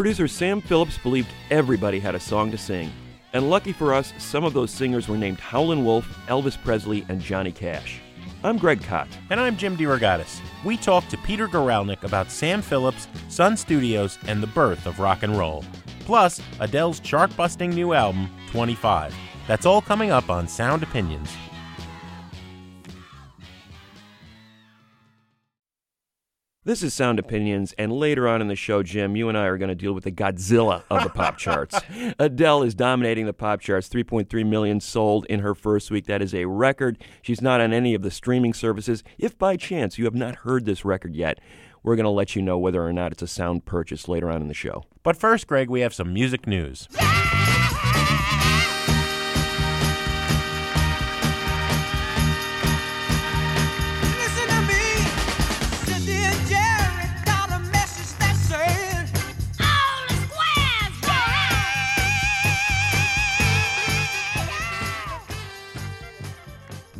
Producer Sam Phillips believed everybody had a song to sing. And lucky for us, some of those singers were named Howlin' Wolf, Elvis Presley, and Johnny Cash. I'm Greg Kot. And I'm Jim DeRogatis. We talked to Peter Guralnick about Sam Phillips, Sun Studios, and the birth of rock and roll. Plus, Adele's chart busting new album, 25. That's all coming up on Sound Opinions. This is Sound Opinions, and later on in the show, Jim, you and I are going to deal with the Godzilla of the pop charts. Adele is dominating the pop charts, 3.3 million sold in her first week. That is a record. She's not on any of the streaming services. If by chance you have not heard this record yet, we're going to let you know whether or not it's a sound purchase later on in the show. But first, Greg, we have some music news. Listen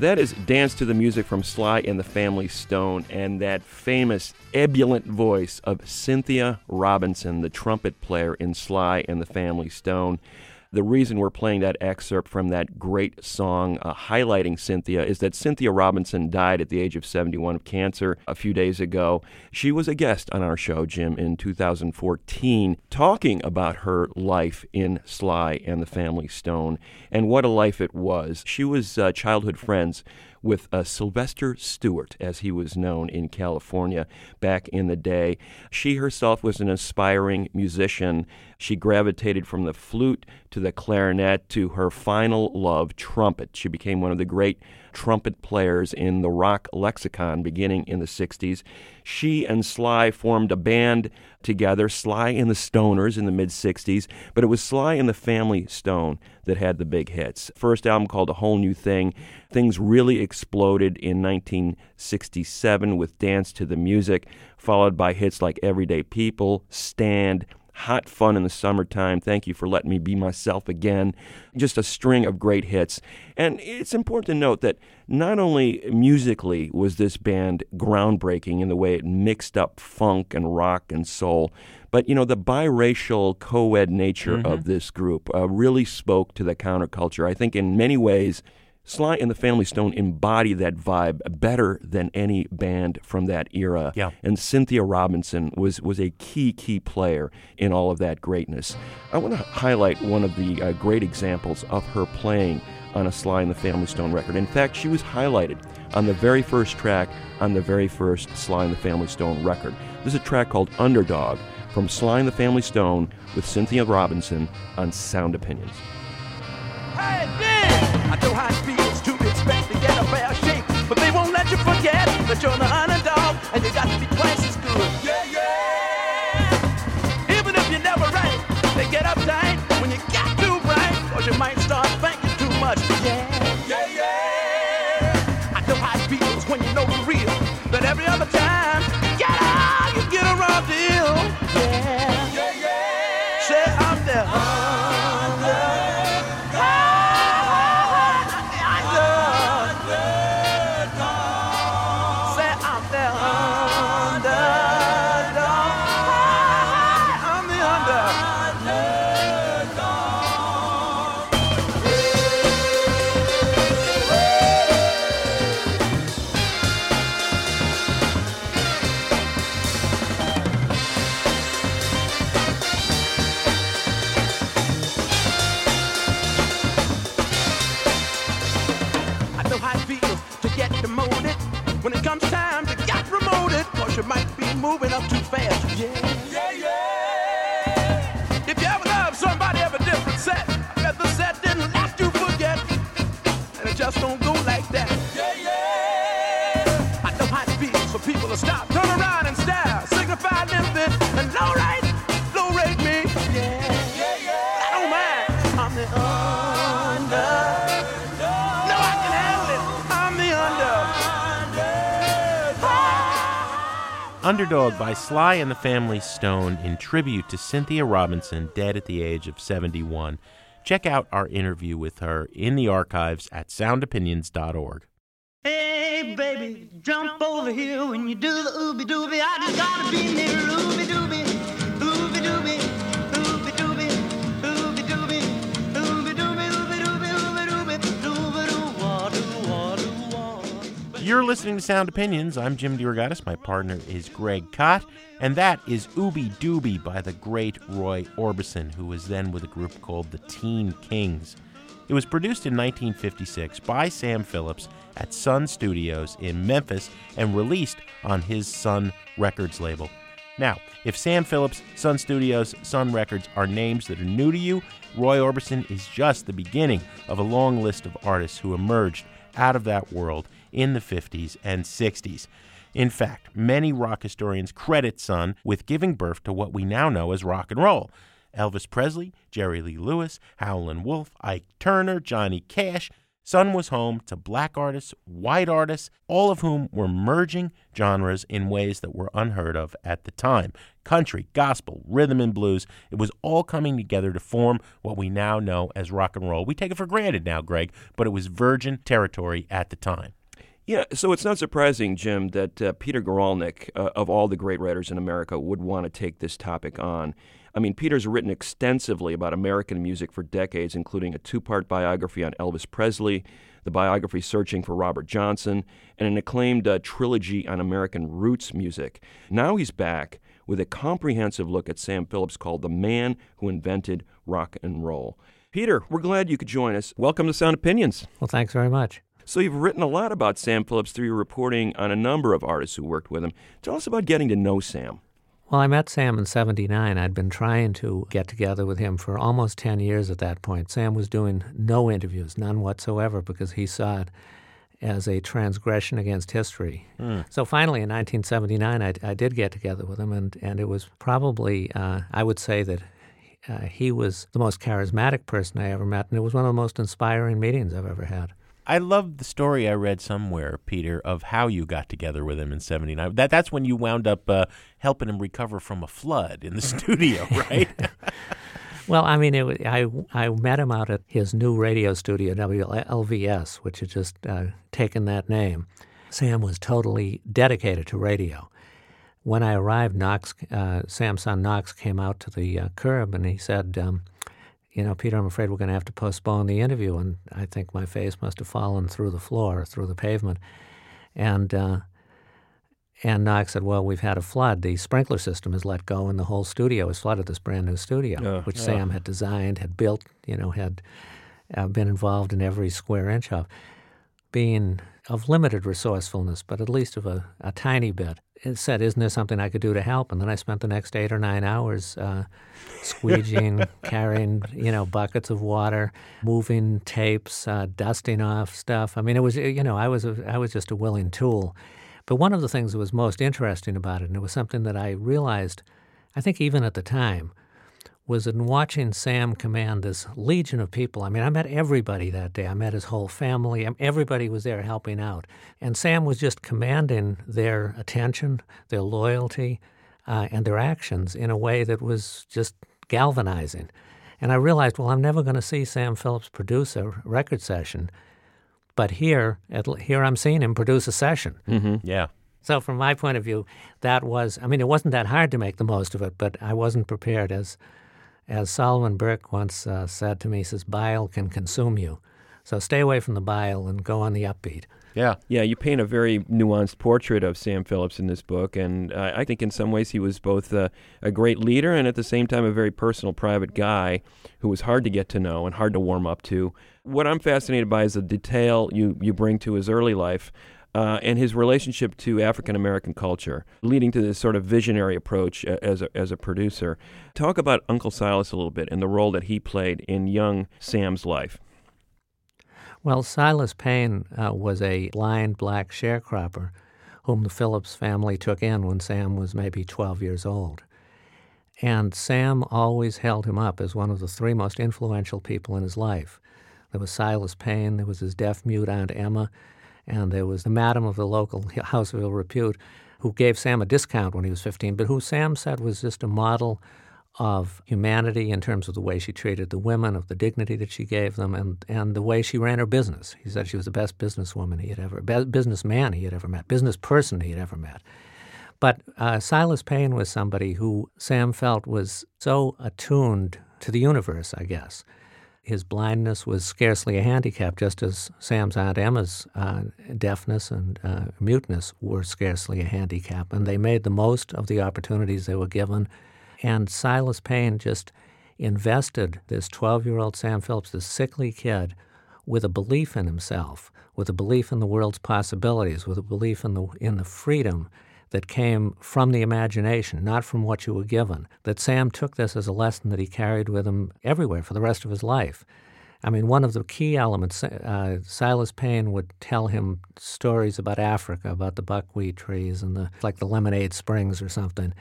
That is Dance to the Music from Sly and the Family Stone and that famous ebullient voice of Cynthia Robinson, the trumpet player in Sly and the Family Stone. The reason we're playing that excerpt from that great song uh, highlighting Cynthia is that Cynthia Robinson died at the age of 71 of cancer a few days ago. She was a guest on our show, Jim, in 2014, talking about her life in Sly and the Family Stone and what a life it was. She was uh, childhood friends with uh, Sylvester Stewart, as he was known in California back in the day. She herself was an aspiring musician. She gravitated from the flute to the clarinet to her final love, trumpet. She became one of the great trumpet players in the rock lexicon beginning in the 60s. She and Sly formed a band together, Sly and the Stoners in the mid 60s, but it was Sly and the Family Stone that had the big hits. First album called A Whole New Thing. Things really exploded in 1967 with Dance to the Music, followed by hits like Everyday People, Stand, Hot Fun in the Summertime, Thank You for Letting Me Be Myself Again. Just a string of great hits. And it's important to note that not only musically was this band groundbreaking in the way it mixed up funk and rock and soul, but you know the biracial co-ed nature of this group uh, really spoke to the counterculture. I think in many ways Sly and the Family Stone embody that vibe better than any band from that era. Yeah. And Cynthia Robinson was, was a key, key player in all of that greatness. I want to highlight one of the uh, great examples of her playing on a Sly and the Family Stone record. In fact, she was highlighted on the very first track on the very first Sly and the Family Stone record. This is a track called Underdog from Sly and the Family Stone with Cynthia Robinson on Sound Opinions. How it feels to expect to get a fair shake, but they won't let you forget that you're the Underdog by Sly and the Family Stone in tribute to Cynthia Robinson, dead at the age of 71. Check out our interview with her in the archives at soundopinions.org. Hey, baby, jump over here when you do the ooby dooby. I just gotta be near ooby dooby, You're listening to Sound Opinions. I'm Jim DeRogatis. My partner is Greg Kot. And that is Ooby Dooby by the great Roy Orbison, who was then with a group called the Teen Kings. It was produced in 1956 by Sam Phillips at Sun Studios in Memphis and released on his Sun Records label. Now, if Sam Phillips, Sun Studios, Sun Records are names that are new to you, Roy Orbison is just the beginning of a long list of artists who emerged out of that world in the 50s and 60s. In fact, many rock historians credit Sun with giving birth to what we now know as rock and roll. Elvis Presley, Jerry Lee Lewis, Howlin' Wolf, Ike Turner, Johnny Cash. Sun was home to black artists, white artists, all of whom were merging genres in ways that were unheard of at the time. Country, gospel, rhythm and blues, it was all coming together to form what we now know as rock and roll. We take it for granted now, Greg, but it was virgin territory at the time. Yeah, so it's not surprising, Jim, that uh, Peter Guralnick, uh, of all the great writers in America, would want to take this topic on. I mean, Peter's written extensively about American music for decades, including a two part biography on Elvis Presley, the biography Searching for Robert Johnson, and an acclaimed uh, trilogy on American roots music. Now he's back with a comprehensive look at Sam Phillips called The Man Who Invented Rock and Roll. Peter, we're glad you could join us. Welcome to Sound Opinions. Well, thanks very much. So you've written a lot about Sam Phillips through your reporting on a number of artists who worked with him. Tell us about getting to know Sam. Well, I met Sam in 79. I'd been trying to get together with him for almost 10 years at that point. Sam was doing no interviews, none whatsoever, because he saw it as a transgression against history. So finally, in 1979, I, I did get together with him, and, and it was probably, uh, I would say that uh, he was the most charismatic person I ever met, and it was one of the most inspiring meetings I've ever had. I love the story I read somewhere, Peter, of how you got together with him in '79. That that's when you wound up uh, helping him recover from a flood in the studio, right? Well, I mean, it, wa- I I met him out at his new radio studio, WLVS, which had just uh, taken that name. Sam was totally dedicated to radio. When I arrived, Knox, uh, Sam's son Knox, came out to the uh, curb and he said, um, "You know, Peter, I'm afraid we're going to have to postpone the interview." And I think my face must have fallen through the floor, through the pavement, and. Uh, and Knox said, "Well, we've had a flood. The sprinkler system is let go, and the whole studio is flooded. This brand new studio, which Sam had designed, had built, you know, had uh, been involved in every square inch of, being of limited resourcefulness, but at least of a, a tiny bit." Said, "Isn't there something I could do to help?" And then I spent the next eight or nine hours uh, squeegeeing, carrying, you know, buckets of water, moving tapes, uh, dusting off stuff. I mean, it was, you know, I was a, I was just a willing tool. But one of the things that was most interesting about it, and it was something that I realized, I think even at the time, was in watching Sam command this legion of people. I mean, I met everybody that day. I met his whole family. Um, Everybody was there helping out. And Sam was just commanding their attention, their loyalty, uh, and their actions in a way that was just galvanizing. And I realized, well, I'm never going to see Sam Phillips produce a record session. But here, at, here I'm seeing him produce a session. yeah. So from my point of view, that was I mean it wasn't that hard to make the most of it, but I wasn't prepared as as Solomon Burke once uh, said to me, he says bile can consume you. So stay away from the bile and go on the upbeat. Yeah. Yeah, you paint a very nuanced portrait of Sam Phillips in this book, and uh, I think in some ways he was both uh, a great leader and at the same time a very personal, private guy who was hard to get to know and hard to warm up to. What I'm fascinated by is the detail you, you bring to his early life. Uh, and his relationship to African American culture, leading to this sort of visionary approach as a, as a producer. Talk about Uncle Silas a little bit and the role that he played in young Sam's life. Well, Silas Payne uh, was a blind black sharecropper whom the Phillips family took in when Sam was maybe 12 years old. And Sam always held him up as one of the three most influential people in his life. There was Silas Payne, there was his deaf mute Aunt Emma, And there was the madam of the local house of ill repute who gave Sam a discount when he was 15, but who Sam said was just a model of humanity in terms of the way she treated the women, of the dignity that she gave them, and, and the way she ran her business. He said she was the best businesswoman he had ever, best businessman he had ever met, business person he had ever met. But uh, Silas Payne was somebody who Sam felt was so attuned to the universe, I guess. His blindness was scarcely a handicap, just as Sam's Aunt Emma's uh, deafness and uh, muteness were scarcely a handicap. And they made the most of the opportunities they were given. And Silas Payne just invested this 12 year old Sam Phillips, this sickly kid, with a belief in himself, with a belief in the world's possibilities, with a belief in the, in the freedom that came from the imagination, not from what you were given. That Sam took this as a lesson that he carried with him everywhere for the rest of his life. I mean, one of the key elements, uh, Silas Payne would tell him stories about Africa, about the buckwheat trees and the like the lemonade springs or something.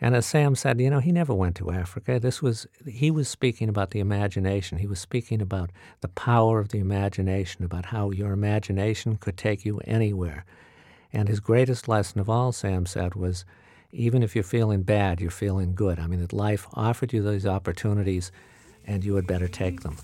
And as Sam said, you know, he never went to Africa. This was he was speaking about the imagination. He was speaking about the power of the imagination, about how your imagination could take you anywhere. And his greatest lesson of all, Sam said, was even if you're feeling bad, you're feeling good. I mean, that life offered you these opportunities and you had better take them.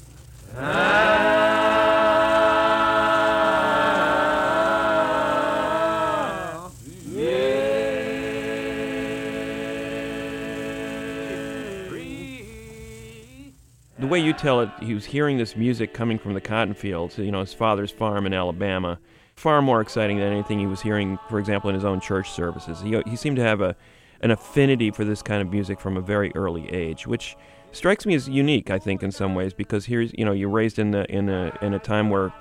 The way you tell it, he was hearing this music coming from the cotton fields, you know, his father's farm in Alabama. Far more exciting than anything he was hearing, for example, in his own church services. He, he seemed to have a, an affinity for this kind of music from a very early age, which strikes me as unique, I think, in some ways, because here's, you know, you're raised in, the, in, a, in a time where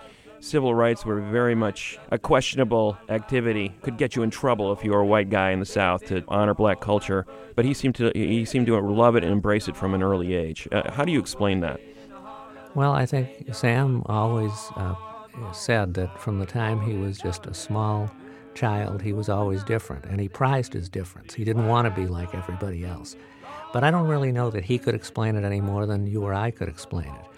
civil rights were very much a questionable activity. Could get you in trouble if you were a white guy in the South to honor black culture. But he seemed to he seemed to love it and embrace it from an early age. Uh, how do you explain that? Well, I think Sam always uh, said that from the time he was just a small child, he was always different, and he prized his difference. He didn't want to be like everybody else. But I don't really know that he could explain it any more than you or I could explain it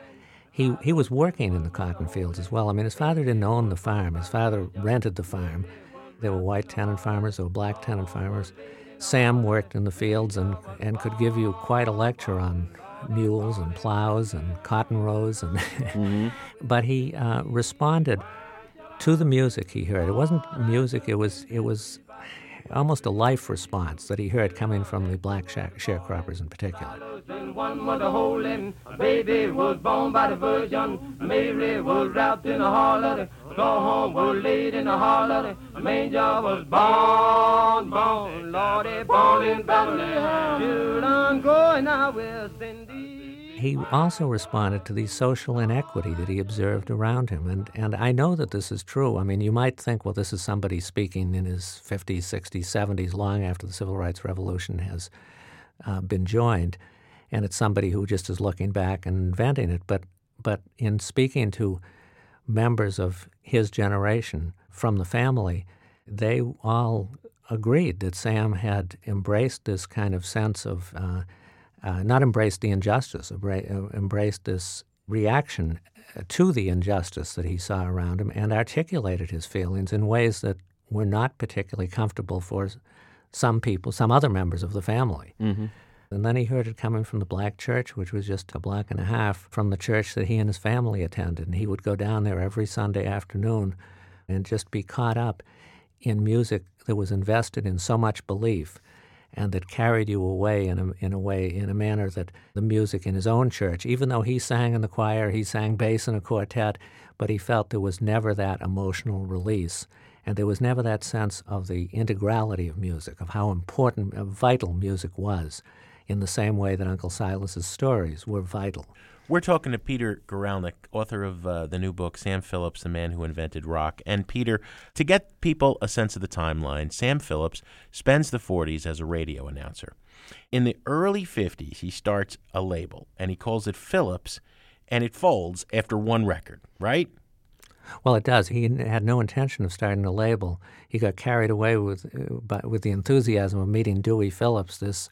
he, he was working in the cotton fields as well. I mean, his father didn't own the farm. His father rented the farm. There were white tenant farmers, there were black tenant farmers. Sam worked in the fields and, and could give you quite a lecture on mules and plows and cotton rows. And mm-hmm. but he uh, responded to the music he heard. It wasn't music, it was, it was almost a life response that he heard coming from the black sharecroppers in particular. One was a holding, baby was born by the Virgin, Mary was wrapped in a go home was laid in a holiday, manger was born, born, Lordy, born in Bethlehem, children going out he also responded to the social inequity that he observed around him. And, and I know that this is true. I mean, you might think, well, this is somebody speaking in his 50s, 60s, 70s, long after the Civil Rights Revolution has uh, been joined. And it's somebody who just is looking back and inventing it. But, but in speaking to members of his generation from the family, they all agreed that Sam had embraced this kind of sense of. Uh, uh, not embraced the injustice, uh, embraced this reaction uh, to the injustice that he saw around him, and articulated his feelings in ways that were not particularly comfortable for some people, some other members of the family. Mm-hmm. And then he heard it coming from the black church, which was just a block and a half from the church that he and his family attended. And he would go down there every Sunday afternoon and just be caught up in music that was invested in so much belief and that carried you away in a, in a way, in a manner that the music in his own church, even though he sang in the choir, he sang bass in a quartet, but he felt there was never that emotional release. And there was never that sense of the integrality of music, of how important, uh, vital music was, in the same way that Uncle Silas's stories were vital. We're talking to Peter Guralnick, author of uh, the new book, Sam Phillips, The Man Who Invented Rock. And Peter, to get people a sense of the timeline, Sam Phillips spends the 40s as a radio announcer. In the early 50s, he starts a label, and he calls it Phillips, and it folds after one record, right? Well, it does. He had no intention of starting a label. He got carried away with, uh, by, with the enthusiasm of meeting Dewey Phillips, this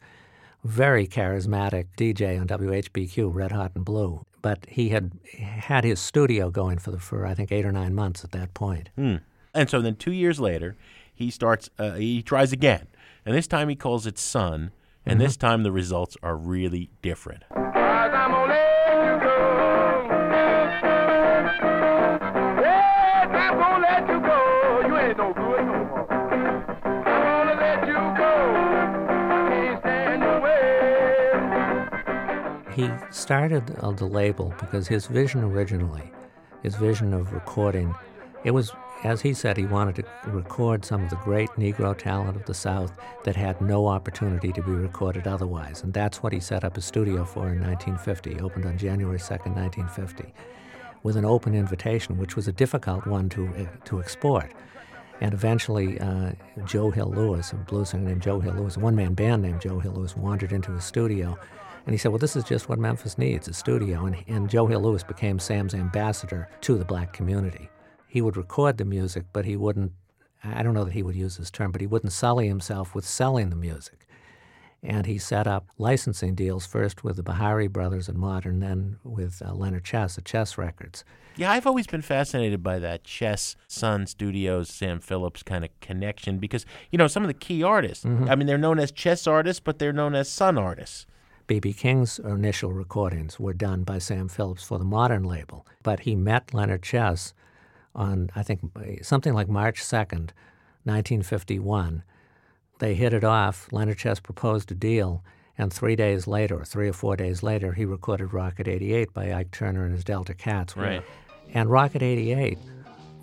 very charismatic DJ on WHBQ, Red Hot and Blue. But he had had his studio going for the, for I think eight or nine months at that point. Hmm. And so then two years later, he starts. Uh, he tries again, and this time he calls it Sun. And this time the results are really different. He started uh, the label because his vision originally, his vision of recording, it was, as he said, he wanted to record some of the great Negro talent of the South that had no opportunity to be recorded otherwise. And that's what he set up his studio for in 1950. He opened on January 2nd, 1950, with an open invitation, which was a difficult one to, uh, to export. And eventually, uh, Joe Hill Lewis, a blues singer named Joe Hill Lewis, a one man band named Joe Hill Lewis, wandered into his studio. And he said, Well, this is just what Memphis needs a studio. And, and Joe Hill Lewis became Sam's ambassador to the black community. He would record the music, but he wouldn't, I don't know that he would use this term, but he wouldn't sully himself with selling the music. And he set up licensing deals first with the Bihari Brothers at Modern, then with uh, Leonard Chess at Chess Records. Yeah, I've always been fascinated by that Chess, Sun Studios, Sam Phillips kind of connection because, you know, some of the key artists, I mean, they're known as chess artists, but they're known as Sun artists. B.B. King's initial recordings were done by Sam Phillips for the Modern label, but he met Leonard Chess on, I think, something like March 2nd, 1951. They hit it off. Leonard Chess proposed a deal, and three days later, or three or four days later, he recorded Rocket 88 by Ike Turner and his Delta Cats. Right. And Rocket 88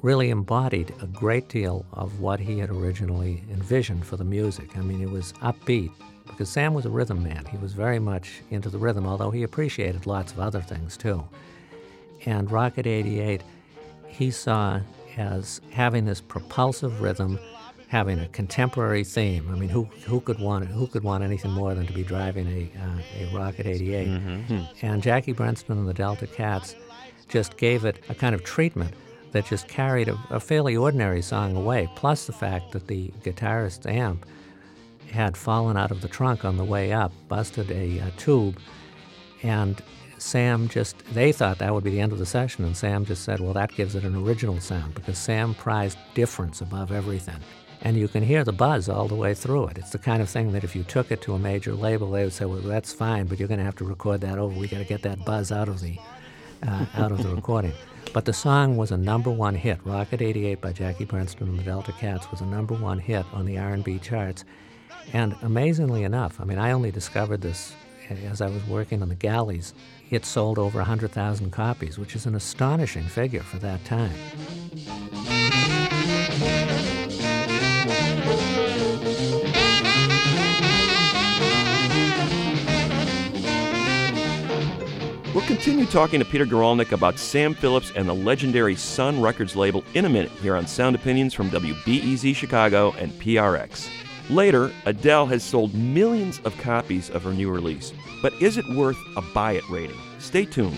really embodied a great deal of what he had originally envisioned for the music. I mean, it was upbeat because Sam was a rhythm man. He was very much into the rhythm, although he appreciated lots of other things too. And Rocket 88, he saw as having this propulsive rhythm, having a contemporary theme. I mean, who, who could want who could want anything more than to be driving a, uh, a Rocket 88? And Jackie Brenston and the Delta Cats just gave it a kind of treatment that just carried a, a fairly ordinary song away, plus the fact that the guitarist's amp had fallen out of the trunk on the way up, busted a, a tube, and Sam just, they thought that would be the end of the session, and Sam just said, well, that gives it an original sound because Sam prized difference above everything. And you can hear the buzz all the way through it. It's the kind of thing that if you took it to a major label, they would say, well, that's fine, but you're going to have to record that over. we got to get that buzz out of the, uh, out of the recording. But the song was a number one hit. Rocket 88 by Jackie Brenston and the Delta Cats was a number one hit on the R&B charts. And amazingly enough, I mean, I only discovered this as I was working on the galleys. It sold over 100,000 copies, which is an astonishing figure for that time. We'll continue talking to Peter Guralnick about Sam Phillips and the legendary Sun Records label in a minute here on Sound Opinions from WBEZ Chicago and PRX. Later, Adele has sold millions of copies of her new release. But is it worth a buy it rating? Stay tuned.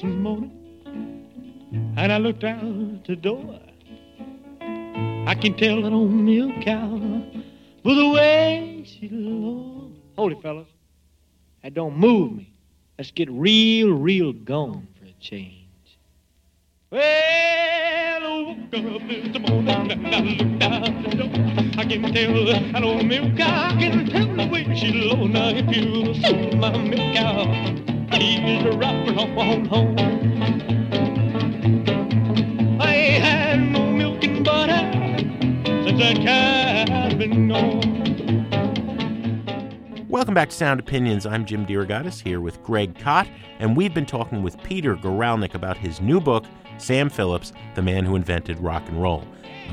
This morning and I looked out the door. I can tell that old milk cow with the way she looks. Hold it, fellas. That don't move me. Let's get real, real gone for a change. Well, I woke up this morning and I looked out the door. I can tell that old milk cow. I can tell the way she low. Now if you see my milk cow, on home. I had no milk and butter since been. Welcome back to Sound Opinions. I'm Jim DeRogatis here with Greg Kot, and we've been talking with Peter Guralnick about his new book, Sam Phillips, The Man Who Invented Rock and Roll.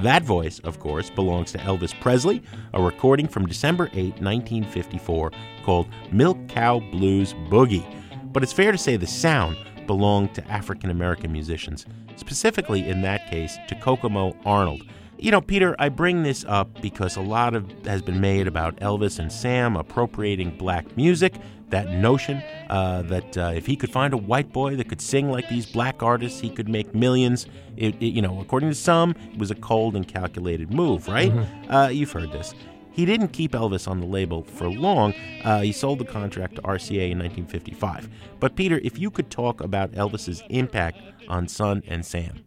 That voice, of course, belongs to Elvis Presley, a recording from December 8, 1954, called Milk Cow Blues Boogie. But it's fair to say the sound belonged to African American musicians, specifically in that case to Kokomo Arnold. You know, Peter, I bring this up because a lot of has been made about Elvis and Sam appropriating black music. That notion uh, that uh, if he could find a white boy that could sing like these black artists, he could make millions. It, it, you know, according to some, it was a cold and calculated move, right? Mm-hmm. Uh, you've heard this. He didn't keep Elvis on the label for long. Uh, he sold the contract to RCA in 1955. But Peter, if you could talk about Elvis's impact on Sun and Sam.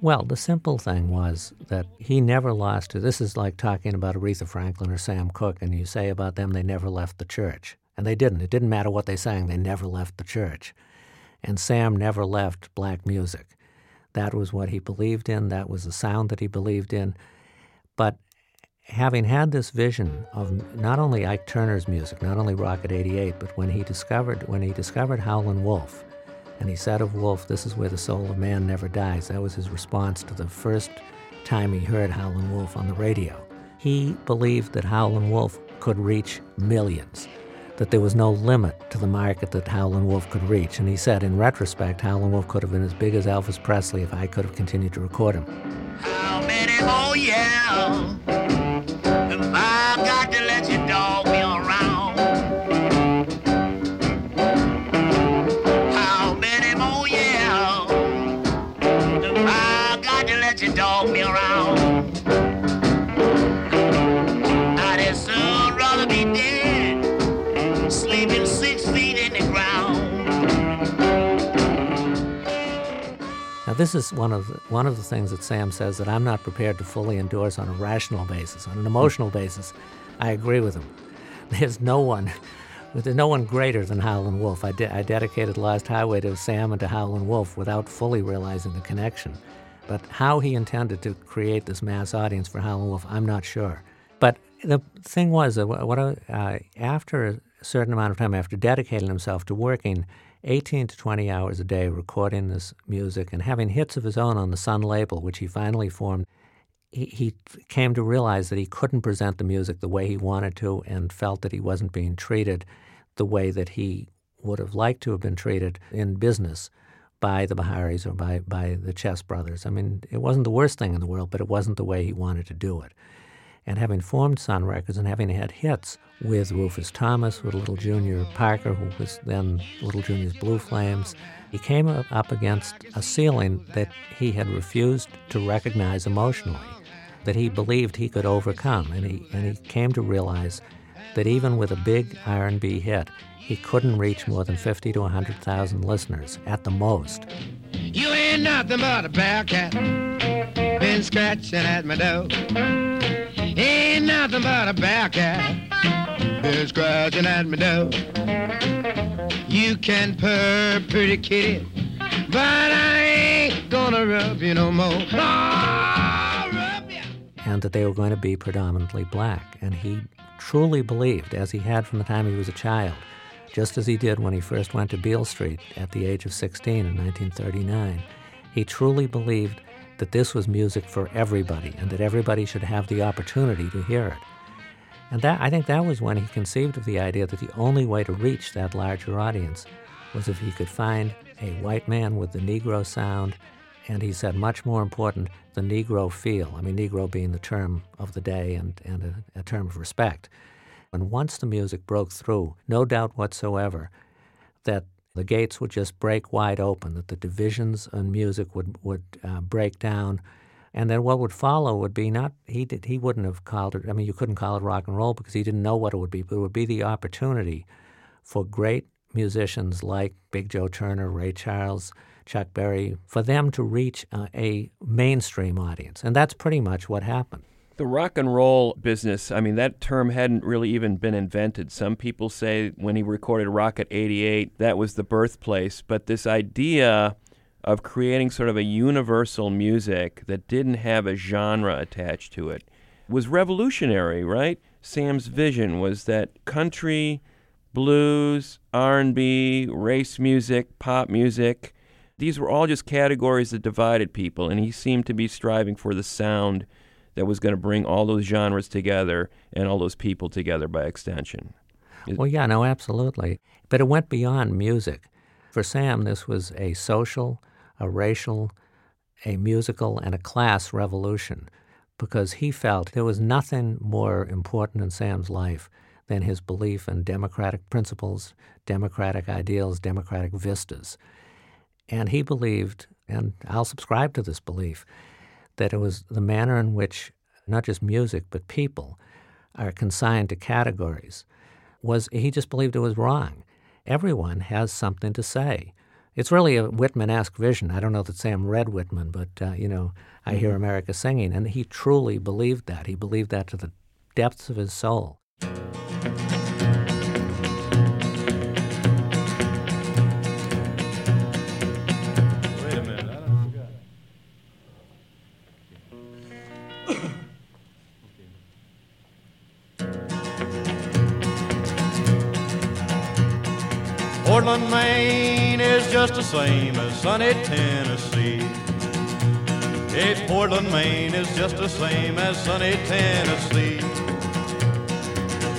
Well, the simple thing was that he never lost to this is like talking about Aretha Franklin or Sam Cooke, and you say about them they never left the church. And they didn't. It didn't matter what they sang, they never left the church. And Sam never left black music. That was what he believed in, that was the sound that he believed in. But having had this vision of not only Ike Turner's music, not only Rocket 88, but when he discovered when he discovered Howlin' Wolf, and he said of Wolf, This is where the soul of man never dies. That was his response to the first time he heard Howlin' Wolf on the radio. He believed that Howlin' Wolf could reach millions, that there was no limit to the market that Howlin' Wolf could reach. And he said, in retrospect, Howlin' Wolf could have been as big as Elvis Presley if I could have continued to record him. How many more, yeah? This is one of the, one of the things that Sam says that I'm not prepared to fully endorse on a rational basis. On an emotional basis, I agree with him. There's no one, there's no one greater than Howlin' Wolf. I, de- I dedicated Lost Highway to Sam and to Howlin' Wolf without fully realizing the connection. But how he intended to create this mass audience for Howlin' Wolf, I'm not sure. But the thing was that what I, uh, after a certain amount of time, after dedicating himself to working 18 to 20 hours a day recording this music and having hits of his own on the Sun label, which he finally formed, he, he came to realize that he couldn't present the music the way he wanted to and felt that he wasn't being treated the way that he would have liked to have been treated in business by the Biharis or by, by the Chess brothers. I mean, it wasn't the worst thing in the world, but it wasn't the way he wanted to do it. And having formed Sun Records and having had hits with Rufus Thomas, with Little Junior Parker, who was then Little Junior's Blue Flames, he came up against a ceiling that he had refused to recognize emotionally, that he believed he could overcome. And he, and he came to realize that even with a big R&B hit, he couldn't reach more than 50 to 100,000 listeners at the most. You ain't nothing but a bellcat. Been scratching at my door. Ain't nothing but a bellcat. Been scratching at my door. You can purr, pretty kitty, but I ain't gonna rub you no more. Oh, ya. and that they were going to be predominantly black. And he truly believed, as he had from the time he was a child, just as he did when he first went to Beale Street at the age of 16 in 1939, he truly believed that this was music for everybody and that everybody should have the opportunity to hear it. And that I think that was when he conceived of the idea that the only way to reach that larger audience was if he could find a white man with the Negro sound, and he said, much more important, the Negro feel. I mean, Negro being the term of the day and, and a, a term of respect. And once the music broke through, no doubt whatsoever that the gates would just break wide open, that the divisions in music would, would uh, break down, and then what would follow would be not he did he wouldn't have called it. I mean, you couldn't call it rock and roll because he didn't know what it would be, but it would be the opportunity for great musicians like Big Joe Turner, Ray Charles, Chuck Berry, for them to reach uh, a mainstream audience, and that's pretty much what happened. The rock and roll business, I mean, that term hadn't really even been invented. Some people say when he recorded Rocket 88, that was the birthplace. But this idea of creating sort of a universal music that didn't have a genre attached to it was revolutionary, right? Sam's vision was that country, blues, R&B, race music, pop music, these were all just categories that divided people and he seemed to be striving for the sound that was going to bring all those genres together and all those people together by extension. Well, yeah, no, absolutely. But it went beyond music. For Sam, this was a social, a racial, a musical, and a class revolution because he felt there was nothing more important in Sam's life than his belief in democratic principles, democratic ideals, democratic vistas. And he believed, and I'll subscribe to this belief, that it was the manner in which not just music but people are consigned to categories was he just believed it was wrong. Everyone has something to say. It's really a Whitman-esque vision. I don't know that Sam read Whitman, but uh, you know, I hear America singing, and he truly believed that. He believed that to the depths of his soul. The same as sunny Tennessee. Hey, Portland, Maine is just the same as sunny Tennessee.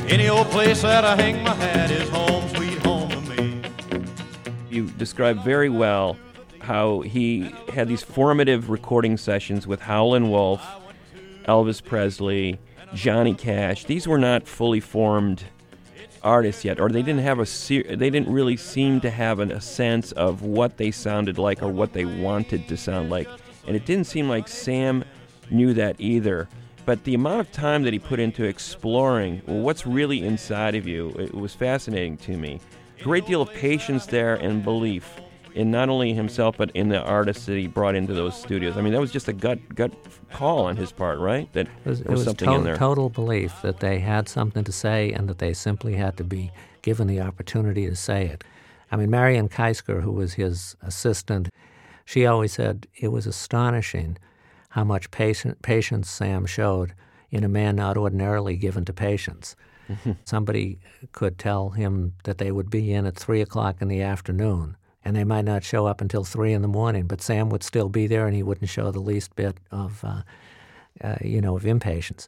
Any old place that I hang my hat is home, sweet home to me. You describe very well how he had these formative recording sessions with Howlin' Wolf, Elvis Presley, Johnny Cash. These were not fully formed artists yet, or they didn't have a ser- they didn't really seem to have an, a sense of what they sounded like or what they wanted to sound like, and it didn't seem like Sam knew that either. But the amount of time that he put into exploring well, what's really inside of you, it was fascinating to me. Great deal of patience there and belief in not only himself but in the artists that he brought into those studios. I mean, that was just a gut gut call on his part, right? That It was, it there was was something to- in there. total belief that they had something to say and that they simply had to be given the opportunity to say it. I mean, Marion Keisker, who was his assistant, she always said it was astonishing how much patient, patience Sam showed in a man not ordinarily given to patience. Somebody could tell him that they would be in at 3 o'clock in the afternoon, and they might not show up until 3 in the morning, but Sam would still be there and he wouldn't show the least bit of, uh, uh, you know, of impatience.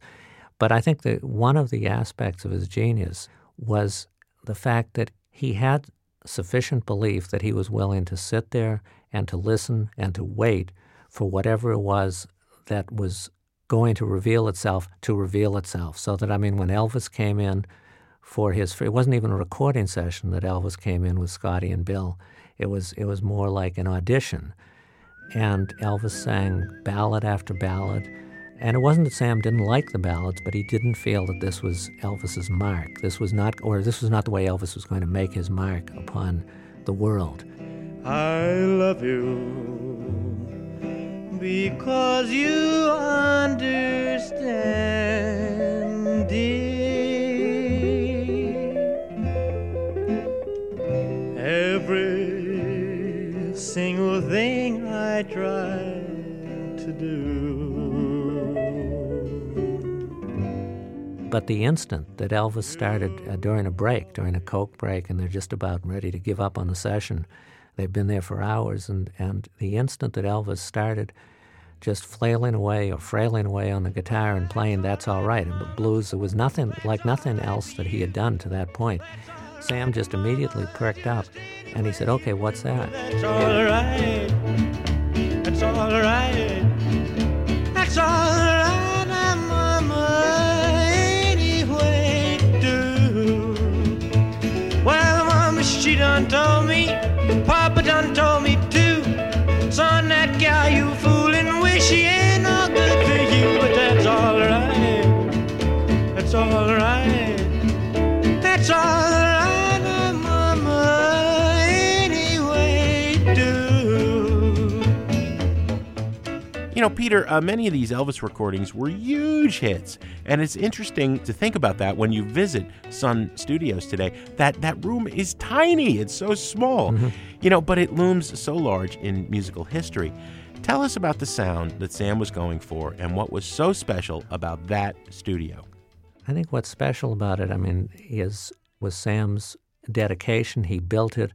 But I think that one of the aspects of his genius was the fact that he had sufficient belief that he was willing to sit there and to listen and to wait for whatever it was that was going to reveal itself to reveal itself. So that, I mean, when Elvis came in for his, it wasn't even a recording session that Elvis came in with Scotty and Bill. It was, it was more like an audition. And Elvis sang ballad after ballad. And it wasn't that Sam didn't like the ballads, but he didn't feel that this was Elvis's mark. This was not, or this was not the way Elvis was going to make his mark upon the world. I love you because you understand, dear. Single thing I try to do. But the instant that Elvis started uh, during a break, during a Coke break, and they're just about ready to give up on the session, they've been there for hours, and, and the instant that Elvis started just flailing away or frailing away on the guitar and playing That's All Right, and blues, there was nothing like nothing else that he had done to that point. Sam just immediately perked up, and he said, Okay, what's that? That's all right. That's all right. That's all right, Mama. Anyway, do. Well, Mama, she done told me. Papa done told me too. Son, that gal you fooling with, she ain't no good for you. But that's all right. That's all right. You know, Peter, uh, many of these Elvis recordings were huge hits, and it's interesting to think about that when you visit Sun Studios today. That that room is tiny; it's so small, you know, but it looms so large in musical history. Tell us about the sound that Sam was going for, and what was so special about that studio. I think what's special about it, I mean, is was Sam's dedication. He built it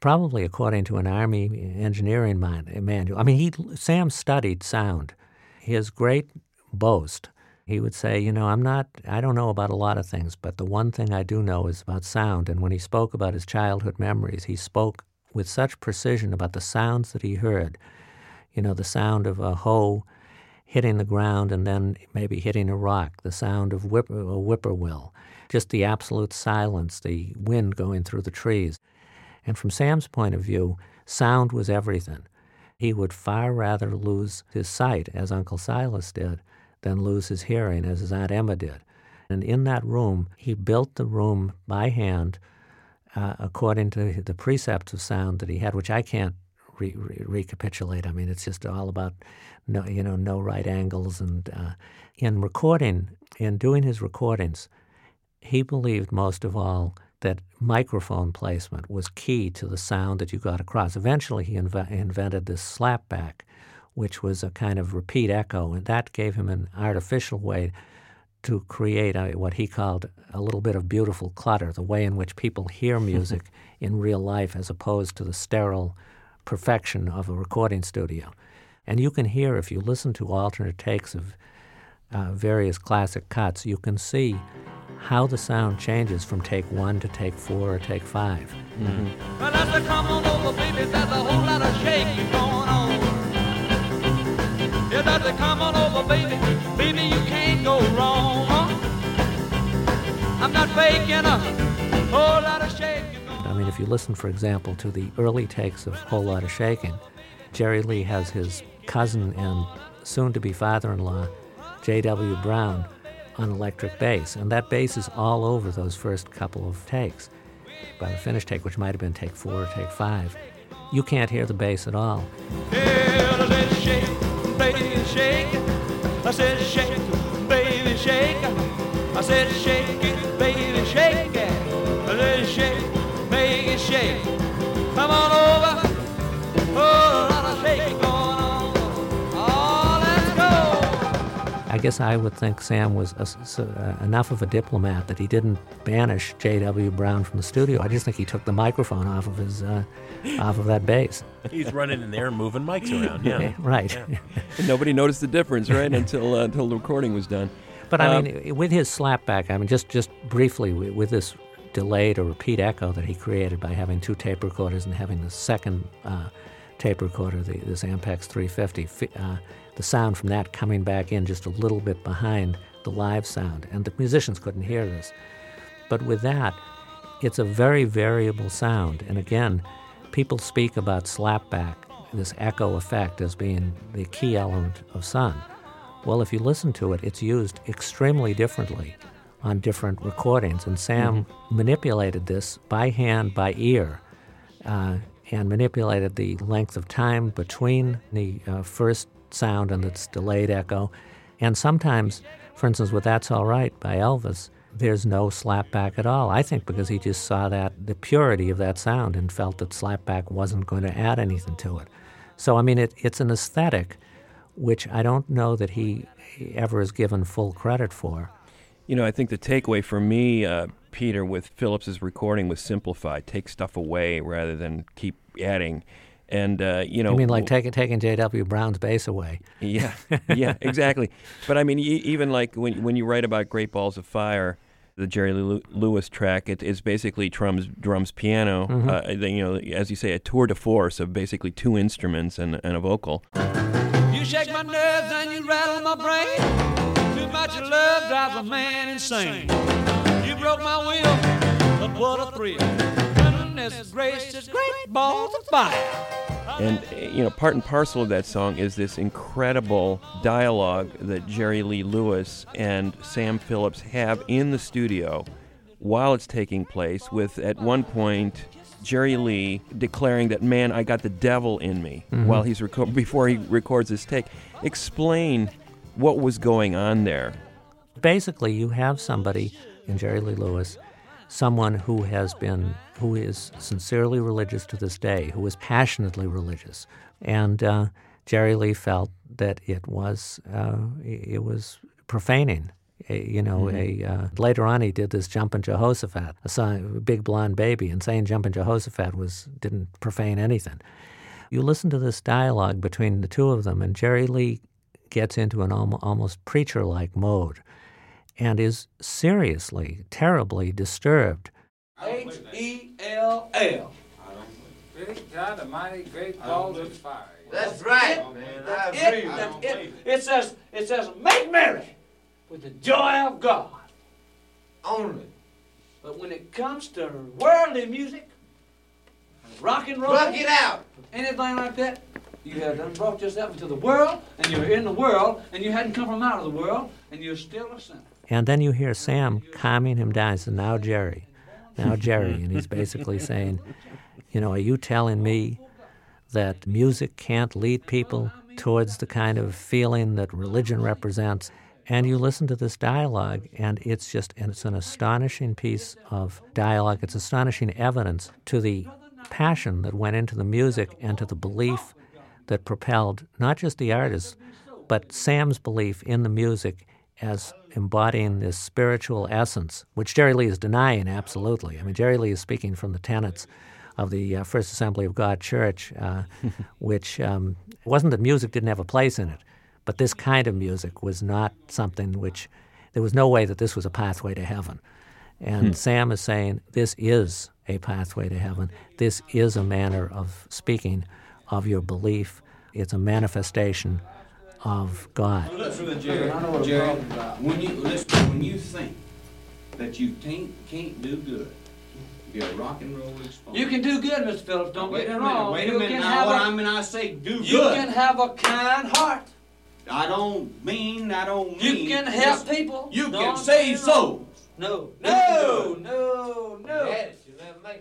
probably according to an army engineering man- manual. I mean, he Sam studied sound. His great boast, he would say, you know, I'm not, I don't know about a lot of things, but the one thing I do know is about sound. And when he spoke about his childhood memories, he spoke with such precision about the sounds that he heard. You know, the sound of a hoe hitting the ground and then maybe hitting a rock, the sound of whip, a whippoorwill, just the absolute silence, the wind going through the trees. And from Sam's point of view, sound was everything. He would far rather lose his sight, as Uncle Silas did, than lose his hearing, as his Aunt Emma did. And in that room, he built the room by hand uh, according to the precepts of sound that he had, which I can't re- re- recapitulate. I mean, it's just all about no, you know, no right angles. And uh, in recording, in doing his recordings, he believed most of all that microphone placement was key to the sound that you got across. Eventually, he inve- invented this slapback, which was a kind of repeat echo, and that gave him an artificial way to create a, what he called a little bit of beautiful clutter, the way in which people hear music in real life as opposed to the sterile perfection of a recording studio. And you can hear, if you listen to alternate takes of uh, various classic cuts, you can see how the sound changes from take one to take four or take 5 mm-hmm. Well, as I over, baby, there's a whole lot of shaking going on. Yeah, that's a come on over, baby. Baby, you can't go wrong. I'm not faking a whole lot of shaking. I mean, if you listen, for example, to the early takes of Whole Lot of Shaking, Jerry Lee has his cousin and soon to be father in law, J.W. Brown, on electric bass. And that bass is all over those first couple of takes. By the finished take, which might have been take four or take five, you can't hear the bass at all. Yeah, I said shake, baby, guess I would think Sam was a, s- uh, enough of a diplomat that he didn't banish J.W. Brown from the studio. I just think he took the microphone off of his, uh, off of that bass. He's running in there and moving mics around. Yeah. right. And nobody noticed the difference, right, until uh, until the recording was done. But I Uh, mean, with his slapback, I mean, just just briefly with, with this delayed or repeat echo that he created by having two tape recorders and having the second uh, tape recorder, the, this Ampex 350, uh, the sound from that coming back in just a little bit behind the live sound, and the musicians couldn't hear this. But with that, it's a very variable sound, and again, people speak about slapback, this echo effect, as being the key element of Sun. Well, if you listen to it, it's used extremely differently on different recordings. And Sam manipulated this by hand, by ear, uh, and manipulated the length of time between the uh, first sound and its delayed echo. And sometimes, for instance, with That's All Right by Elvis, there's no slapback at all. I think because he just saw that, the purity of that sound, and felt that slapback wasn't going to add anything to it. So, I mean, it, it's an aesthetic which I don't know that he ever is given full credit for. You know, I think the takeaway for me, uh, Peter, with Phillips's recording was simplify, take stuff away rather than keep adding. And uh, you know, You mean like taking taking J.W. Brown's bass away? Yeah, yeah, exactly. But I mean, e- even like when when you write about Great Balls of Fire, the Jerry Lew- Lewis track, it is basically drums, drums, piano. Uh, you know, as you say, a tour de force of basically two instruments and, and a vocal. You shake my nerves and you rattle my brain. Too much of love drives a man insane. You broke my will, but what a thrill. Goodness gracious, great balls of fire. And you know, part and parcel of that song is this incredible dialogue that Jerry Lee Lewis and Sam Phillips have in the studio while it's taking place. With at one point, Jerry Lee declaring that, man, I got the devil in me Mhm. while he's reco- before he records his take. Explain what was going on there. Basically, you have somebody in Jerry Lee Lewis, someone who has been, who is sincerely religious to this day, who is passionately religious, and uh, Jerry Lee felt that it was, uh, it was profaning. A, you know, a uh, later on he did this Jumpin' Jehoshaphat, a, song, big blonde baby, and saying Jumpin' Jehoshaphat was didn't profane anything. You listen to this dialogue between the two of them, and Jerry Lee gets into an almo- almost preacher-like mode, and is seriously, terribly disturbed. H E L L. Great God Almighty, great balls of fire. That's right, oh, It- man. that's I agree it, that's you. it. It says, it says, make merry with the joy of God. Only. But when it comes to worldly music, rock and roll, Rock it out. anything like that, you have done brought yourself into the world, and you're in the world, and you hadn't come from out of the world, and you're still a sinner. And then you hear Sam calming him down. He says, Now, Jerry, now, Jerry. And he's basically saying, You know, are you telling me that music can't lead people towards the kind of feeling that religion represents? And you listen to this dialogue, and it's just, and it's an astonishing piece of dialogue. It's astonishing evidence to the passion that went into the music and to the belief that propelled not just the artist, but Sam's belief in the music as embodying this spiritual essence, which Jerry Lee is denying absolutely. I mean, Jerry Lee is speaking from the tenets of the uh, First Assembly of God Church, uh, which um, it wasn't that music didn't have a place in it, but this kind of music was not something which there was no way that this was a pathway to heaven. And Hmm. Sam is saying this is a pathway to heaven. This is a manner of speaking of your belief. It's a manifestation of God. Jerry, I know what I'm Jerry, talking about. when you listen, when you think that you can't can't do good, you're a rock and roll exponent. You can do good, Mr. Phillips. Don't wait get a me wrong. Wait a You minute. Now, what a- I mean, I say do You good. You can have a kind heart. I don't mean. I don't mean. You can help Listen, people. You No, can save souls. No, no, no, no.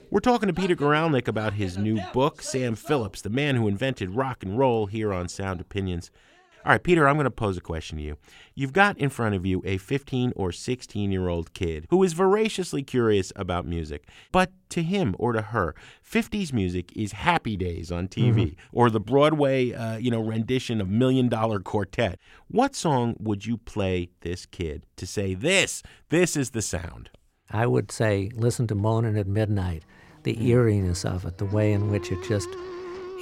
We're talking to Peter Guralnick about his new book, Sam Phillips, the man who invented rock and roll, here on Sound Opinions. All right, Peter, I'm going to pose a question to you. You've got in front of you a 15 or 16 year old kid who is voraciously curious about music. But to him or to her, 50s music is Happy Days on TV Mhm. or the Broadway, uh, you know, rendition of Million Dollar Quartet. What song would you play this kid to say this? This is the sound. I would say listen to Moaning at Midnight, the eeriness of it, the way in which it just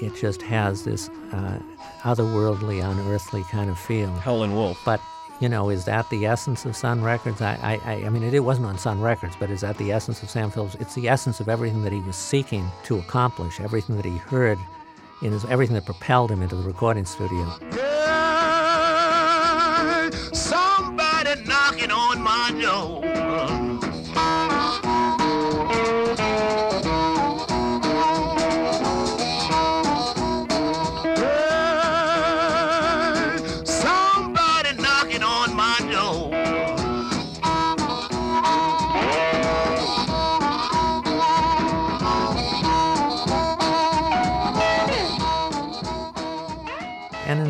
it just has this uh, otherworldly, unearthly kind of feel. Howlin' Wolf. But you know, is that the essence of Sun Records? I, I, I- I mean, it, it wasn't on Sun Records, but is that the essence of Sam Phillips? It's the essence of everything that he was seeking to accomplish, everything that he heard, in his, everything that propelled him into the recording studio. Somebody knocking on my door.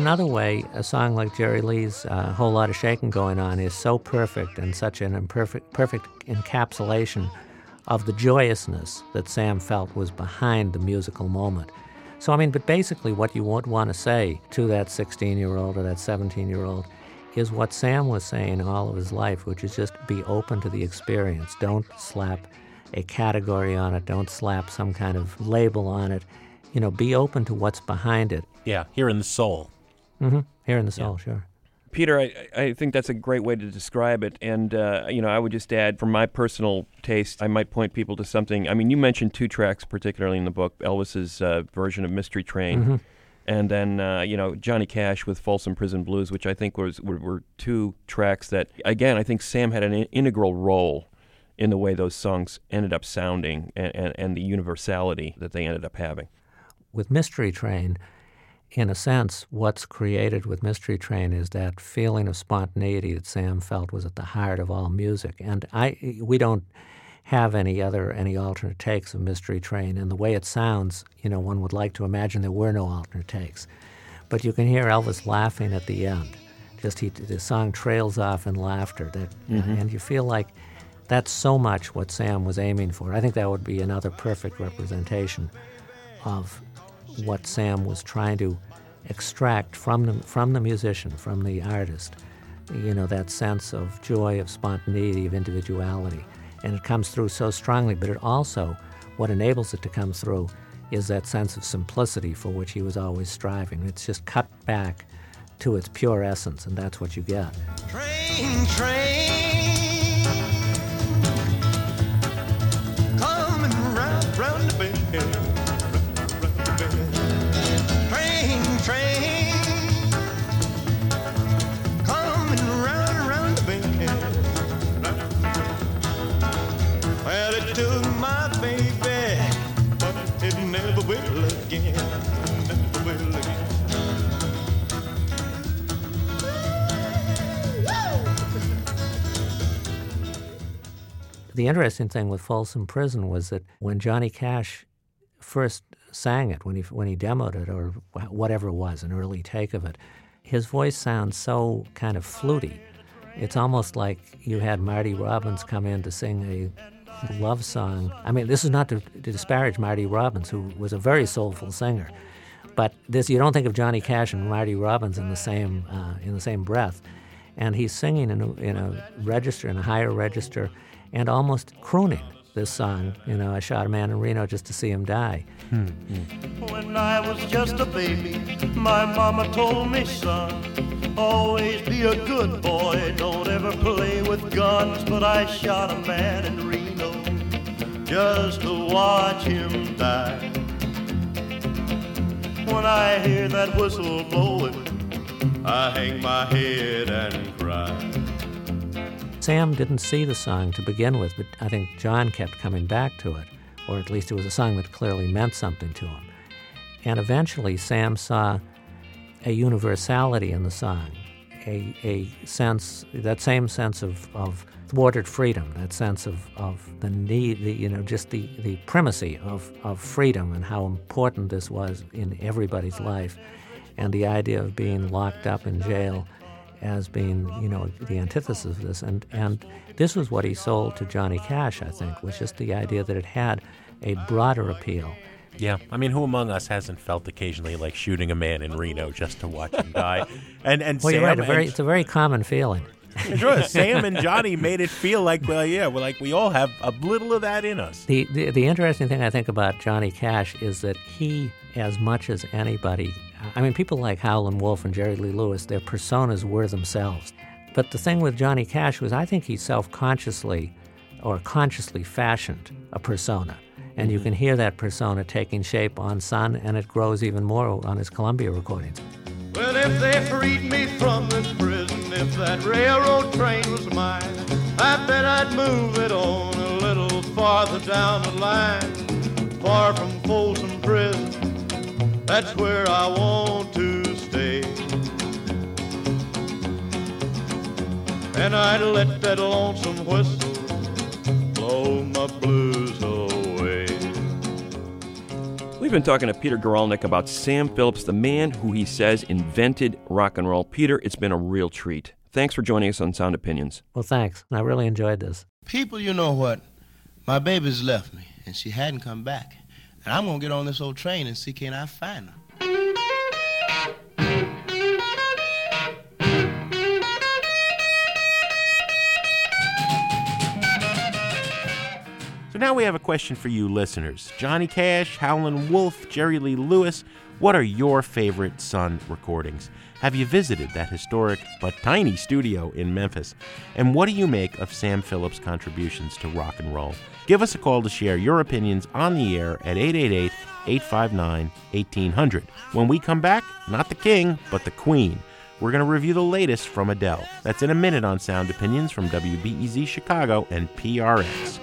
Another way, a song like Jerry Lee's uh, "Whole Lot of Shaking Going On" is so perfect and such an imperfect, perfect encapsulation of the joyousness that Sam felt was behind the musical moment. So, I mean, but basically, what you would want to say to that 16-year-old or that 17-year-old is what Sam was saying all of his life, which is just be open to the experience. Don't slap a category on it. Don't slap some kind of label on it. You know, be open to what's behind it. Yeah, here in the soul. Mm-hmm. Here in the soul, sure. Peter, I, I think that's a great way to describe it. And, uh, you know, I would just add, from my personal taste, I might point people to something. I mean, you mentioned two tracks, particularly in the book Elvis's uh, version of Mystery Train. Mhm. And then, uh, you know, Johnny Cash with Folsom Prison Blues, which I think was were, were two tracks that, again, I think Sam had an in- integral role in the way those songs ended up sounding and, and, and the universality that they ended up having. With Mystery Train, in a sense, what's created with Mystery Train is that feeling of spontaneity that Sam felt was at the heart of all music. And I, we don't, have any other any alternate takes of Mystery Train. And the way it sounds, you know, one would like to imagine there were no alternate takes. But you can hear Elvis laughing at the end. Just he, the song trails off in laughter. That Mhm. and you feel like that's so much what Sam was aiming for. I think that would be another perfect representation of what Sam was trying to extract from the, from the musician, from the artist. You know, that sense of joy, of spontaneity, of individuality. And it comes through so strongly, but it also, what enables it to come through is that sense of simplicity for which he was always striving. It's just cut back to its pure essence, and that's what you get. Train, train, The interesting thing with Folsom Prison was that when Johnny Cash first sang it, when he when he demoed it or whatever it was, an early take of it, his voice sounds so kind of fluty. It's almost like you had Marty Robbins come in to sing a love song. I mean, this is not to, to disparage Marty Robbins, who was a very soulful singer, but this you don't think of Johnny Cash and Marty Robbins in the same uh, in the same breath. And he's singing in a, in a register, in a higher register, and almost crooning this song. You know, I shot a man in Reno just to see him die. Hmm. When I was just a baby, my mama told me, son, always be a good boy, don't ever play with guns. But I shot a man in Reno just to watch him die. When I hear that whistle blowing, I hang my head and cry. Sam didn't see the song to begin with, but I think John kept coming back to it, or at least it was a song that clearly meant something to him. And eventually, Sam saw a universality in the song, a, a sense, that same sense of, of thwarted freedom, that sense of, of the need, the, you know, just the, the primacy of, of freedom and how important this was in everybody's life, and the idea of being locked up in jail as being, you know, the antithesis of this. And, and this was what he sold to Johnny Cash, I think, was just the idea that it had a broader appeal. Yeah, I mean, who among us hasn't felt occasionally like shooting a man in Reno just to watch him die? And and Well, Sam you're right. A very, it's a very common feeling. Sure, Sam and Johnny made it feel like, well, yeah, we're like we all have a little of that in us. The, the the interesting thing I think about Johnny Cash is that he, as much as anybody, I mean, people like Howlin' Wolf and Jerry Lee Lewis, their personas were themselves. But the thing with Johnny Cash was, I think he self-consciously or consciously fashioned a persona, and you mm-hmm. can hear that persona taking shape on Sun, and it grows even more on his Columbia recordings. Well, if they freed me from this prison, if that railroad train was mine, I bet I'd move it on a little farther down the line, far from Folsom Prison. That's where I want to stay. And I'd let that lonesome whistle blow my blues away. We've been talking to Peter Guralnick about Sam Phillips, the man who he says invented rock and roll. Peter, it's been a real treat. Thanks for joining us on Sound Opinions. Well, thanks. I really enjoyed this. People, you know what? My baby's left me, and she hadn't come back. And I'm gonna get on this old train and see can I find her. So now we have a question for you listeners. Johnny Cash, Howlin' Wolf, Jerry Lee Lewis, what are your favorite Sun recordings? Have you visited that historic but tiny studio in Memphis? And what do you make of Sam Phillips' contributions to rock and roll? Give us a call to share your opinions on the air at 888 859 1800. When we come back, not the king, but the queen. We're going to review the latest from Adele. That's in a minute on Sound Opinions from WBEZ Chicago and PRX.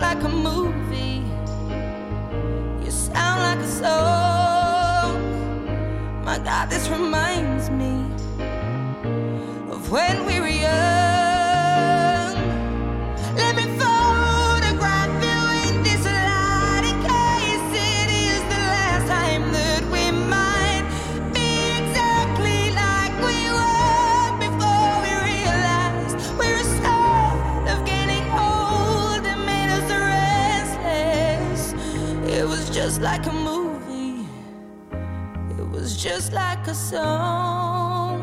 Like a movie. You sound like a song. My God, this reminds me of when a song.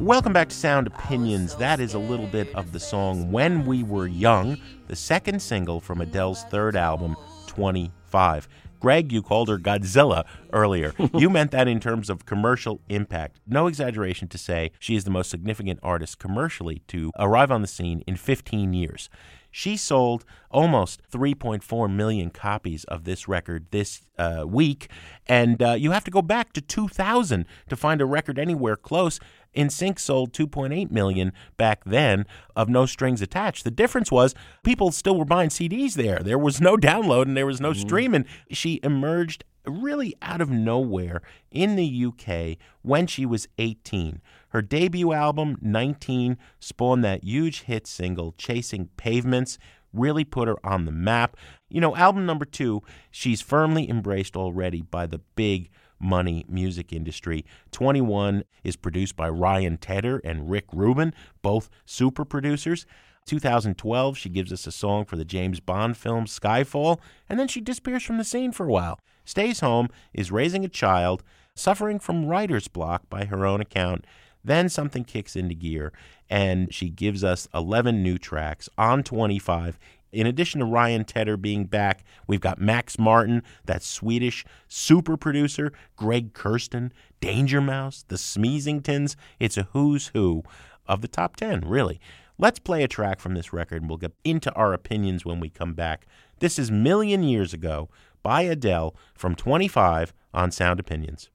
Welcome back to Sound Opinions. That is a little bit of the song When We Were Young, the second single from Adele's third album, 25. Greg, you called her Godzilla earlier. you meant that in terms of commercial impact. No exaggeration to say she is the most significant artist commercially to arrive on the scene in 15 years. She sold almost 3.4 million copies of this record this uh, week, and uh, you have to go back to 2000 to find a record anywhere close. NSYNC sold 2.8 million back then of No Strings Attached. The difference was people still were buying CDs there. There was no download and there was no streaming. She emerged really out of nowhere in the UK when she was 18. Her debut album, 19, spawned that huge hit single, Chasing Pavements, really put her on the map. You know, album number two, she's firmly embraced already by the big money music industry. 21 is produced by Ryan Tedder and Rick Rubin, both super producers. 2012, she gives us a song for the James Bond film Skyfall, and then she disappears from the scene for a while. Stays home, is raising a child, suffering from writer's block by her own account. Then something kicks into gear, and she gives us 11 new tracks on 25. In addition to Ryan Tedder being back, we've got Max Martin, that Swedish super producer, Greg Kurstin, Danger Mouse, the Smeezingtons. It's a who's who of the top 10, really. Let's play a track from this record, and we'll get into our opinions when we come back. This is Million Years Ago by Adele from 25 on Sound Opinions.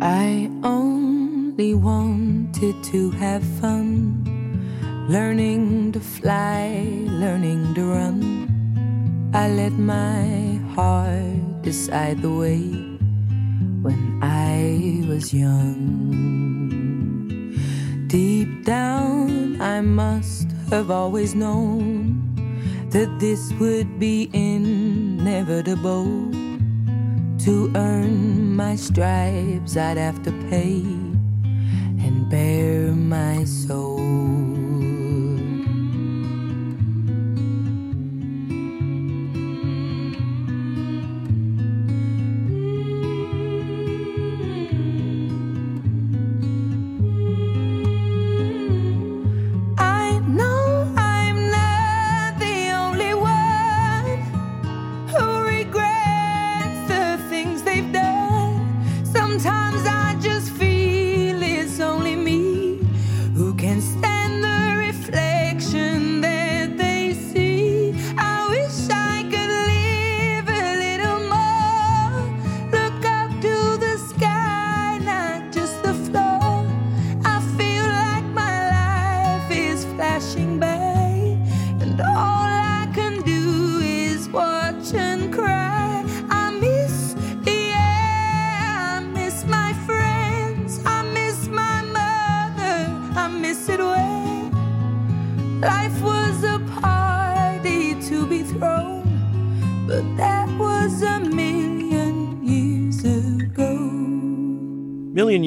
I only wanted to have fun, learning to fly, learning to run. I let my heart decide the way when I was young. Deep down, I must have always known that this would be inevitable. To earn my stripes, I'd have to pay and bare my soul.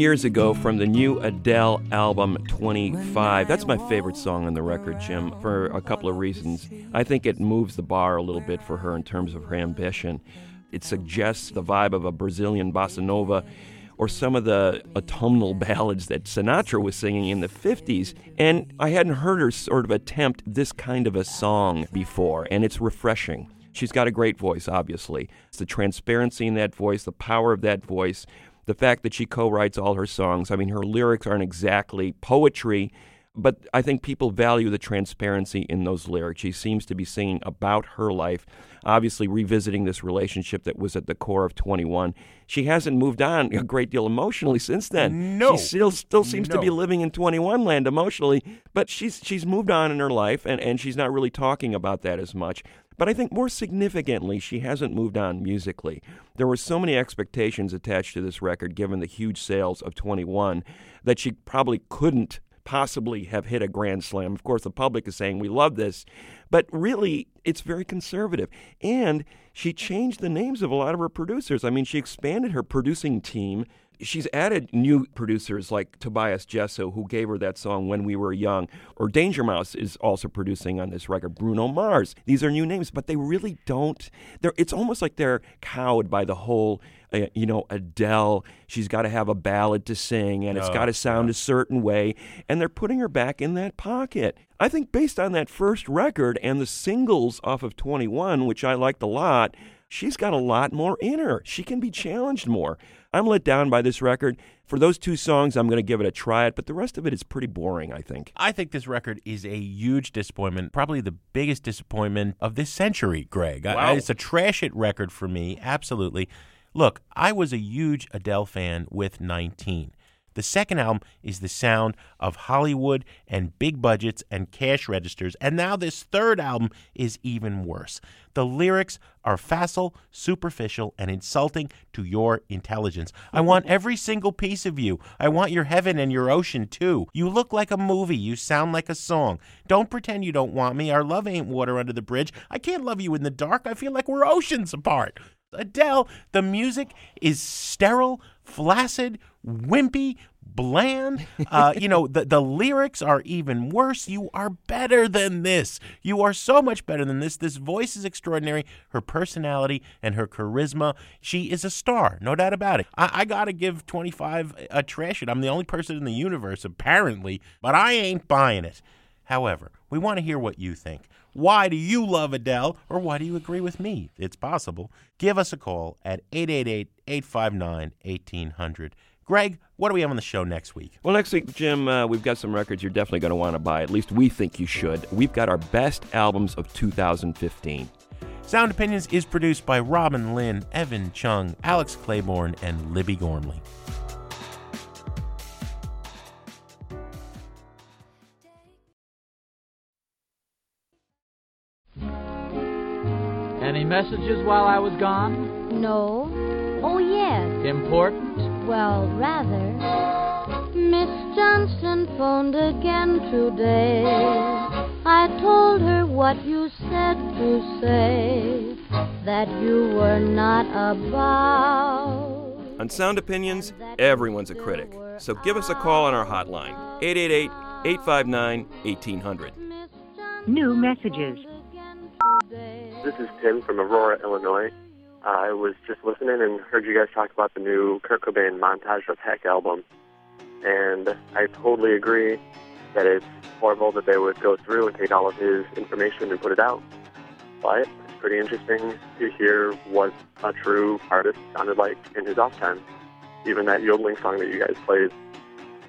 Years ago. From the new Adele album 25. That's my favorite song on the record, Jim, for a couple of reasons. I think it moves the bar a little bit for her in terms of her ambition. It suggests the vibe of a Brazilian bossa nova or some of the autumnal ballads that Sinatra was singing in the 50s. And I hadn't heard her sort of attempt this kind of a song before, and it's refreshing. She's got a great voice, obviously. It's the transparency in that voice, the power of that voice, the fact that she co writes all her songs. I mean, her lyrics aren't exactly poetry, but I think people value the transparency in those lyrics. She seems to be singing about her life, obviously revisiting this relationship that was at the core of 21. She hasn't moved on a great deal emotionally since then. No. She still still seems to be living in 21 land emotionally, but she's she's moved on in her life and, and she's not really talking about that as much. But I think more significantly, she hasn't moved on musically. There were so many expectations attached to this record, given the huge sales of 21, that she probably couldn't possibly have hit a grand slam. Of course, the public is saying we love this, but really, it's very conservative. And she changed the names of a lot of her producers. I mean, she expanded her producing team. She's added new producers like Tobias Jesso, who gave her that song When We Were Young, or Danger Mouse is also producing on this record. Bruno Mars. These are new names, but they really don't. They're, it's almost like they're cowed by the whole, uh, you know, Adele. She's got to have a ballad to sing, and it's Oh, got to sound a certain way, and they're putting her back in that pocket. I think based on that first record and the singles off of 21, which I liked a lot, she's got a lot more in her. She can be challenged more. I'm let down by this record. For those two songs, I'm going to give it a try it, but the rest of it is pretty boring, I think. I think this record is a huge disappointment, probably the biggest disappointment of this century, Greg. I- Wow. it's a trash it record for me, absolutely. Look, I was a huge Adele fan with 19. The second album is the sound of Hollywood and big budgets and cash registers, and now this third album is even worse. The lyrics are facile, superficial, and insulting to your intelligence. I want every single piece of you. I want your heaven and your ocean too. You look like a movie. You sound like a song. Don't pretend you don't want me. Our love ain't water under the bridge. I can't love you in the dark. I feel like we're oceans apart. Adele, the music is sterile, flaccid, wimpy, bland. Uh, you know, the, the lyrics are even worse. You are better than this. You are so much better than this. This voice is extraordinary. Her personality and her charisma. She is a star, no doubt about it. I, I got to give 25 a trash it. I'm the only person in the universe, apparently, but I ain't buying it. However, we want to hear what you think. Why do you love Adele, or why do you agree with me? It's possible. Give us a call at 888 859 1800. Greg, what do we have on the show next week? Well, next week, Jim, uh, we've got some records you're definitely going to want to buy. At least we think you should. We've got our best albums of 2015. Sound Opinions is produced by Robin Linn, Evan Chung, Alex Claiborne, and Libby Gormley. Any messages while I was gone? No. Oh, yes. Important? Well, rather. Miss Johnson phoned again today. I told her what you said to say, that you were not about. On Sound Opinions, everyone's a critic. So give us a call on our hotline, 888 859 1800. New messages. This is Tim from Aurora, Illinois. I was just listening and heard you guys talk about the new Kurt Cobain Montage of Heck album. And I totally agree that it's horrible that they would go through and take all of his information and put it out. But it's pretty interesting to hear what a true artist sounded like in his off time. Even that yodeling song that you guys played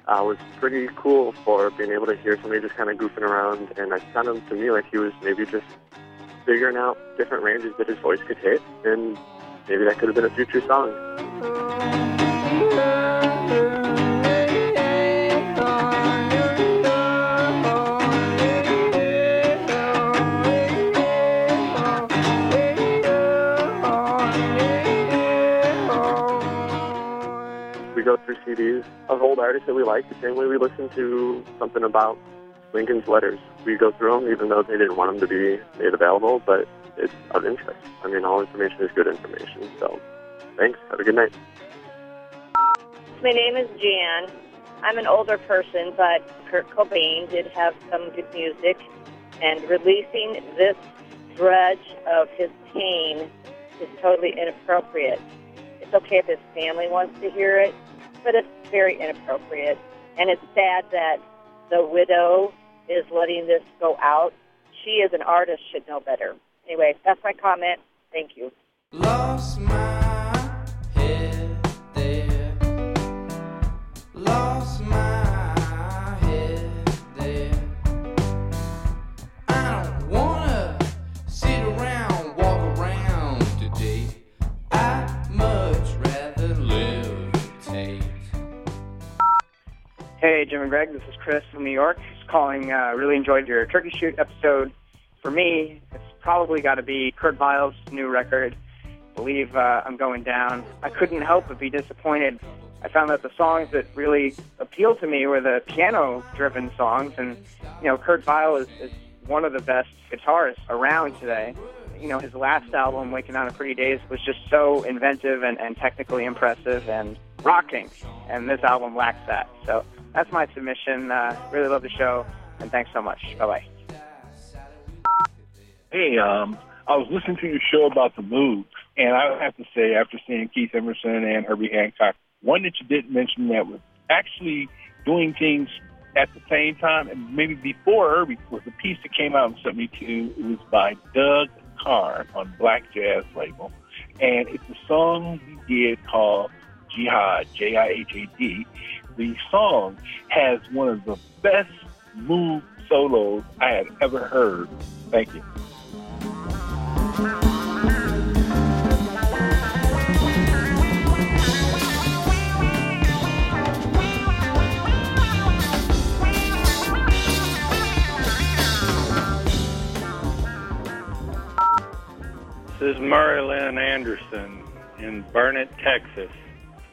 uh, was pretty cool for being able to hear somebody just kind of goofing around. And it sounded to me like he was maybe just figuring out different ranges that his voice could hit, and maybe that could have been a future song. We go through CDs of old artists that we like the same way we listen to something about Lincoln's letters. We go through them even though they didn't want them to be made available, but it's of interest. I mean, all information is good information. So, thanks. Have a good night. My name is Jan. I'm an older person, but Kurt Cobain did have some good music, and releasing this dredge of his pain is totally inappropriate. It's okay if his family wants to hear it, but it's very inappropriate. And it's sad that the widow is letting this go out. She, as an artist, should know better. Anyway, that's my comment. Thank you. Lost my head there. Lost my head there. I don't wanna sit around, walk around today. I'd much rather levitate. Hey, Jim and Greg, this is Chris from New York. Calling. Uh, really enjoyed your turkey shoot episode. For me, it's probably got to be Kurt Vile's new record. Believe uh, I'm going down. I couldn't help but be disappointed. I found that the songs that really appealed to me were the piano-driven songs, and you know, Kurt Vile is, is one of the best guitarists around today. You know, his last album, Waking on a Pretty Daze, was just so inventive and, and technically impressive and rocking, and this album lacks that. So that's my submission. Uh, really love the show, and thanks so much. Bye bye. Hey, um, I was listening to your show about the Moogs, and I have to say, after seeing Keith Emerson and Herbie Hancock, one that you didn't mention that was actually doing things at the same time, and maybe before Herbie, was a piece that came out in '72. It was by Doug On Black Jazz label, and it's a song he did called Jihad, J-I-H-A-D. The song has one of the best Moog solos I had ever heard. Thank you. This is Murray Lynn Anderson in Burnet, Texas.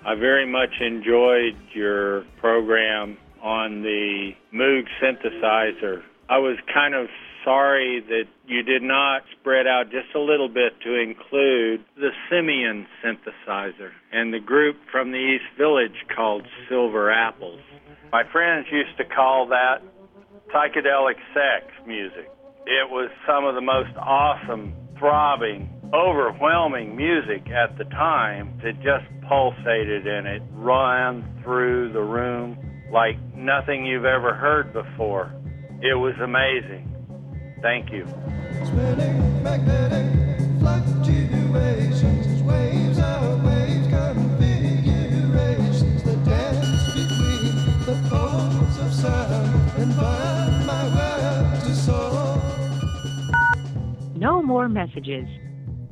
I very much enjoyed your program on the Moog synthesizer. I was kind of sorry that you did not spread out just a little bit to include the Simeon synthesizer and the group from the East Village called Silver Apples. My friends used to call that psychedelic sex music. It was some of the most awesome, throbbing, overwhelming music at the time that just pulsated and it ran through the room like nothing you've ever heard before. It was amazing. Thank you. Spinning magnetic fluctuations, waves of waves, configurations that dance between the poles of sound and bind my web to soul. No more messages.